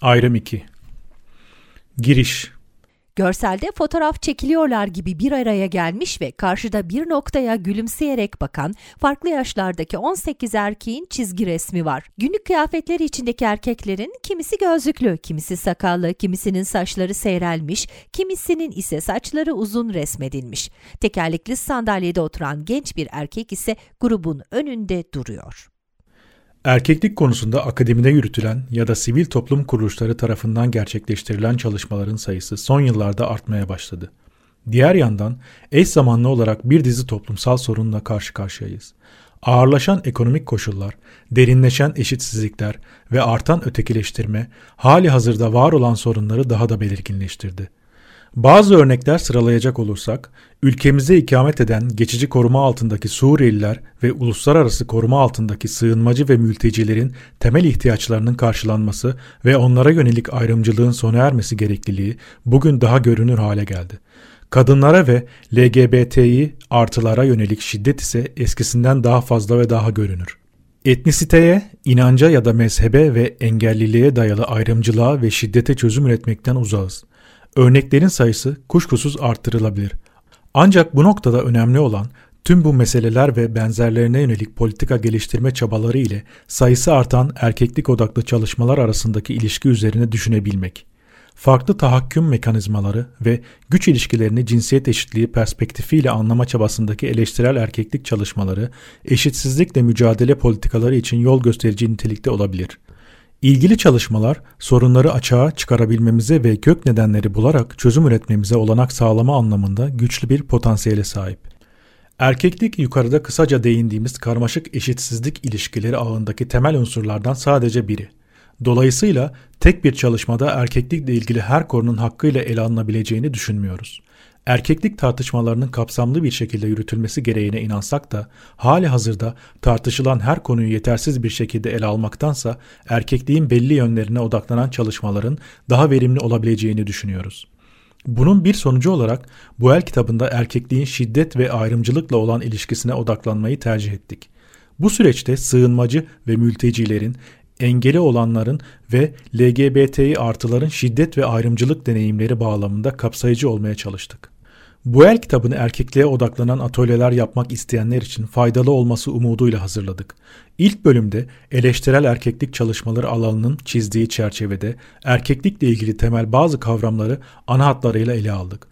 Ayrım 2 Giriş Görselde fotoğraf çekiliyorlar gibi bir araya gelmiş ve karşıda bir noktaya gülümseyerek bakan farklı yaşlardaki 18 erkeğin çizgi resmi var. Günlük kıyafetleri içindeki erkeklerin kimisi gözlüklü, kimisi sakallı, kimisinin saçları seyrelmiş, kimisinin ise saçları uzun resmedilmiş. Tekerlekli sandalyede oturan genç bir erkek ise grubun önünde duruyor. Erkeklik konusunda akademide yürütülen ya da sivil toplum kuruluşları tarafından gerçekleştirilen çalışmaların sayısı son yıllarda artmaya başladı. Diğer yandan eş zamanlı olarak bir dizi toplumsal sorunla karşı karşıyayız. Ağırlaşan ekonomik koşullar, derinleşen eşitsizlikler ve artan ötekileştirme hali hazırda var olan sorunları daha da belirginleştirdi. Bazı örnekler sıralayacak olursak, ülkemize ikamet eden geçici koruma altındaki Suriyeliler ve uluslararası koruma altındaki sığınmacı ve mültecilerin temel ihtiyaçlarının karşılanması ve onlara yönelik ayrımcılığın sona ermesi gerekliliği bugün daha görünür hale geldi. Kadınlara ve LGBTİ artılara yönelik şiddet ise eskisinden daha fazla ve daha görünür. Etnisiteye, inanca ya da mezhebe ve engelliliğe dayalı ayrımcılığa ve şiddete çözüm üretmekten uzağız. Örneklerin sayısı kuşkusuz arttırılabilir. Ancak bu noktada önemli olan tüm bu meseleler ve benzerlerine yönelik politika geliştirme çabaları ile sayısı artan erkeklik odaklı çalışmalar arasındaki ilişki üzerine düşünebilmek. Farklı tahakküm mekanizmaları ve güç ilişkilerini cinsiyet eşitliği perspektifiyle anlama çabasındaki eleştirel erkeklik çalışmaları, eşitsizlikle mücadele politikaları için yol gösterici nitelikte olabilir. İlgili çalışmalar sorunları açığa çıkarabilmemize ve kök nedenleri bularak çözüm üretmemize olanak sağlama anlamında güçlü bir potansiyele sahip. Erkeklik yukarıda kısaca değindiğimiz karmaşık eşitsizlik ilişkileri ağındaki temel unsurlardan sadece biri. Dolayısıyla tek bir çalışmada erkeklikle ilgili her konunun hakkıyla ele alınabileceğini düşünmüyoruz erkeklik tartışmalarının kapsamlı bir şekilde yürütülmesi gereğine inansak da hali hazırda tartışılan her konuyu yetersiz bir şekilde ele almaktansa erkekliğin belli yönlerine odaklanan çalışmaların daha verimli olabileceğini düşünüyoruz. Bunun bir sonucu olarak bu el kitabında erkekliğin şiddet ve ayrımcılıkla olan ilişkisine odaklanmayı tercih ettik. Bu süreçte sığınmacı ve mültecilerin, engeli olanların ve LGBTİ artıların şiddet ve ayrımcılık deneyimleri bağlamında kapsayıcı olmaya çalıştık. Bu el kitabını erkekliğe odaklanan atölyeler yapmak isteyenler için faydalı olması umuduyla hazırladık. İlk bölümde eleştirel erkeklik çalışmaları alanının çizdiği çerçevede erkeklikle ilgili temel bazı kavramları ana hatlarıyla ele aldık.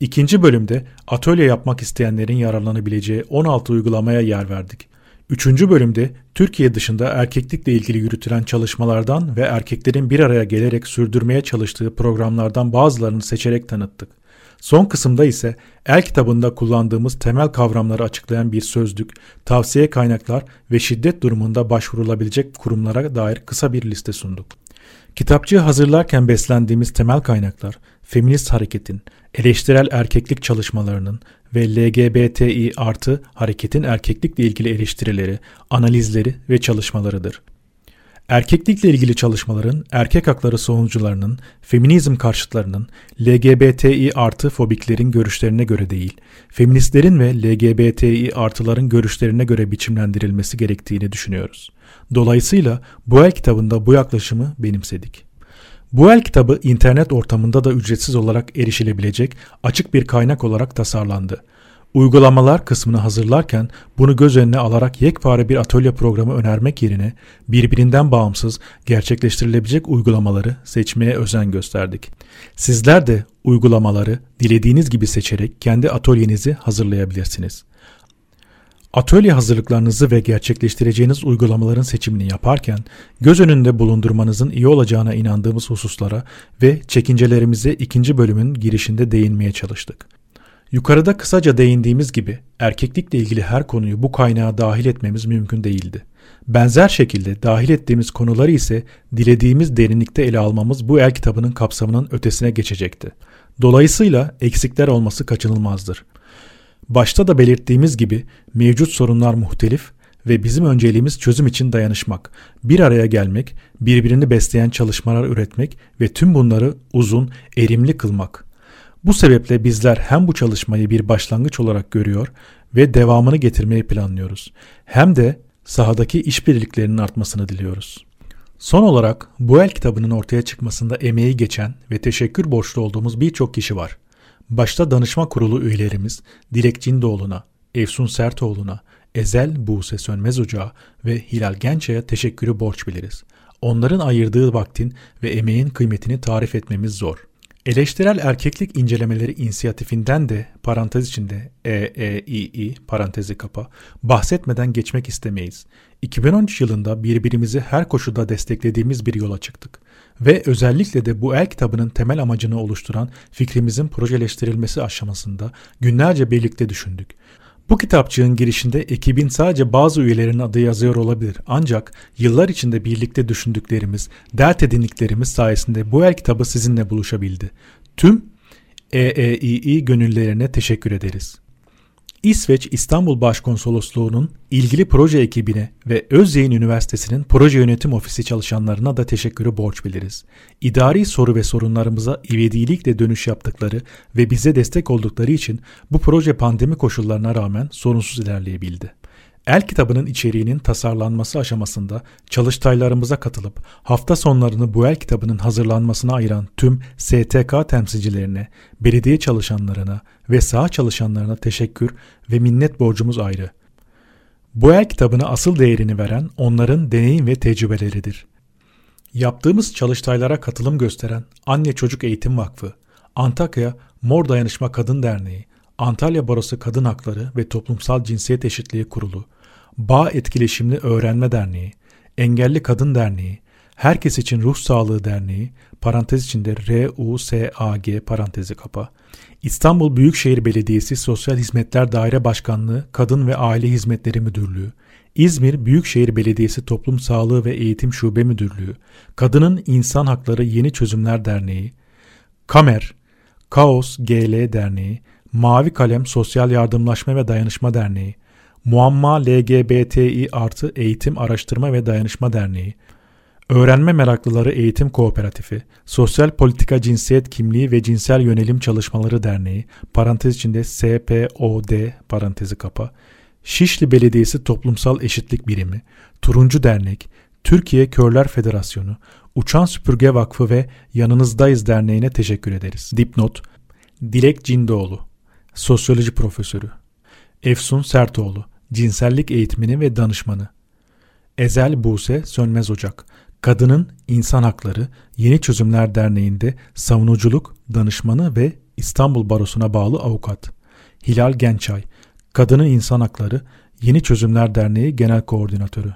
İkinci bölümde atölye yapmak isteyenlerin yararlanabileceği 16 uygulamaya yer verdik. Üçüncü bölümde Türkiye dışında erkeklikle ilgili yürütülen çalışmalardan ve erkeklerin bir araya gelerek sürdürmeye çalıştığı programlardan bazılarını seçerek tanıttık. Son kısımda ise el kitabında kullandığımız temel kavramları açıklayan bir sözlük, tavsiye kaynaklar ve şiddet durumunda başvurulabilecek kurumlara dair kısa bir liste sunduk. Kitapçığı hazırlarken beslendiğimiz temel kaynaklar, feminist hareketin, eleştirel erkeklik çalışmalarının ve LGBTİ artı hareketin erkeklikle ilgili eleştirileri, analizleri ve çalışmalarıdır. Erkeklikle ilgili çalışmaların erkek hakları savunucularının, feminizm karşıtlarının, LGBTİ artı fobiklerin görüşlerine göre değil, feministlerin ve LGBTİ artıların görüşlerine göre biçimlendirilmesi gerektiğini düşünüyoruz. Dolayısıyla bu el kitabında bu yaklaşımı benimsedik. Bu el kitabı internet ortamında da ücretsiz olarak erişilebilecek açık bir kaynak olarak tasarlandı. Uygulamalar kısmını hazırlarken bunu göz önüne alarak yekpare bir atölye programı önermek yerine birbirinden bağımsız gerçekleştirilebilecek uygulamaları seçmeye özen gösterdik. Sizler de uygulamaları dilediğiniz gibi seçerek kendi atölyenizi hazırlayabilirsiniz. Atölye hazırlıklarınızı ve gerçekleştireceğiniz uygulamaların seçimini yaparken göz önünde bulundurmanızın iyi olacağına inandığımız hususlara ve çekincelerimize ikinci bölümün girişinde değinmeye çalıştık. Yukarıda kısaca değindiğimiz gibi erkeklikle ilgili her konuyu bu kaynağa dahil etmemiz mümkün değildi. Benzer şekilde dahil ettiğimiz konuları ise dilediğimiz derinlikte ele almamız bu el kitabının kapsamının ötesine geçecekti. Dolayısıyla eksikler olması kaçınılmazdır. Başta da belirttiğimiz gibi mevcut sorunlar muhtelif ve bizim önceliğimiz çözüm için dayanışmak, bir araya gelmek, birbirini besleyen çalışmalar üretmek ve tüm bunları uzun, erimli kılmak. Bu sebeple bizler hem bu çalışmayı bir başlangıç olarak görüyor ve devamını getirmeyi planlıyoruz. Hem de sahadaki işbirliklerinin artmasını diliyoruz. Son olarak bu el kitabının ortaya çıkmasında emeği geçen ve teşekkür borçlu olduğumuz birçok kişi var. Başta danışma kurulu üyelerimiz Dilek Cindoğlu'na, Efsun Sertoğlu'na, Ezel Buse Sönmez Ocağı ve Hilal Gençay'a teşekkürü borç biliriz. Onların ayırdığı vaktin ve emeğin kıymetini tarif etmemiz zor. Eleştirel erkeklik incelemeleri inisiyatifinden de parantez içinde E, E, parantezi kapa bahsetmeden geçmek istemeyiz. 2013 yılında birbirimizi her koşulda desteklediğimiz bir yola çıktık. Ve özellikle de bu el kitabının temel amacını oluşturan fikrimizin projeleştirilmesi aşamasında günlerce birlikte düşündük. Bu kitapçığın girişinde ekibin sadece bazı üyelerinin adı yazıyor olabilir. Ancak yıllar içinde birlikte düşündüklerimiz, dert edindiklerimiz sayesinde bu el kitabı sizinle buluşabildi. Tüm EEİİ gönüllerine teşekkür ederiz. İsveç İstanbul Başkonsolosluğu'nun ilgili proje ekibine ve Özyeğin Üniversitesi'nin proje yönetim ofisi çalışanlarına da teşekkürü borç biliriz. İdari soru ve sorunlarımıza ivedilikle dönüş yaptıkları ve bize destek oldukları için bu proje pandemi koşullarına rağmen sorunsuz ilerleyebildi. El kitabının içeriğinin tasarlanması aşamasında çalıştaylarımıza katılıp hafta sonlarını bu el kitabının hazırlanmasına ayıran tüm STK temsilcilerine, belediye çalışanlarına ve saha çalışanlarına teşekkür ve minnet borcumuz ayrı. Bu el kitabına asıl değerini veren onların deneyim ve tecrübeleridir. Yaptığımız çalıştaylara katılım gösteren Anne Çocuk Eğitim Vakfı, Antakya Mor Dayanışma Kadın Derneği, Antalya Barosu Kadın Hakları ve Toplumsal Cinsiyet Eşitliği Kurulu, Bağ Etkileşimli Öğrenme Derneği, Engelli Kadın Derneği, Herkes İçin Ruh Sağlığı Derneği, parantez içinde RUSAG parantezi kapa, İstanbul Büyükşehir Belediyesi Sosyal Hizmetler Daire Başkanlığı Kadın ve Aile Hizmetleri Müdürlüğü, İzmir Büyükşehir Belediyesi Toplum Sağlığı ve Eğitim Şube Müdürlüğü, Kadının İnsan Hakları Yeni Çözümler Derneği, Kamer, Kaos GL Derneği, Mavi Kalem Sosyal Yardımlaşma ve Dayanışma Derneği, Muamma LGBTİ artı Eğitim Araştırma ve Dayanışma Derneği, Öğrenme Meraklıları Eğitim Kooperatifi, Sosyal Politika Cinsiyet Kimliği ve Cinsel Yönelim Çalışmaları Derneği, parantez içinde SPOD, parantezi kapa, Şişli Belediyesi Toplumsal Eşitlik Birimi, Turuncu Dernek, Türkiye Körler Federasyonu, Uçan Süpürge Vakfı ve Yanınızdayız Derneği'ne teşekkür ederiz. Dipnot, Dilek Cindoğlu, Sosyoloji Profesörü, Efsun Sertoğlu, cinsellik eğitmeni ve danışmanı. Ezel Buse Sönmez Ocak, Kadının İnsan Hakları Yeni Çözümler Derneği'nde savunuculuk, danışmanı ve İstanbul Barosu'na bağlı avukat. Hilal Gençay, Kadının İnsan Hakları Yeni Çözümler Derneği Genel Koordinatörü.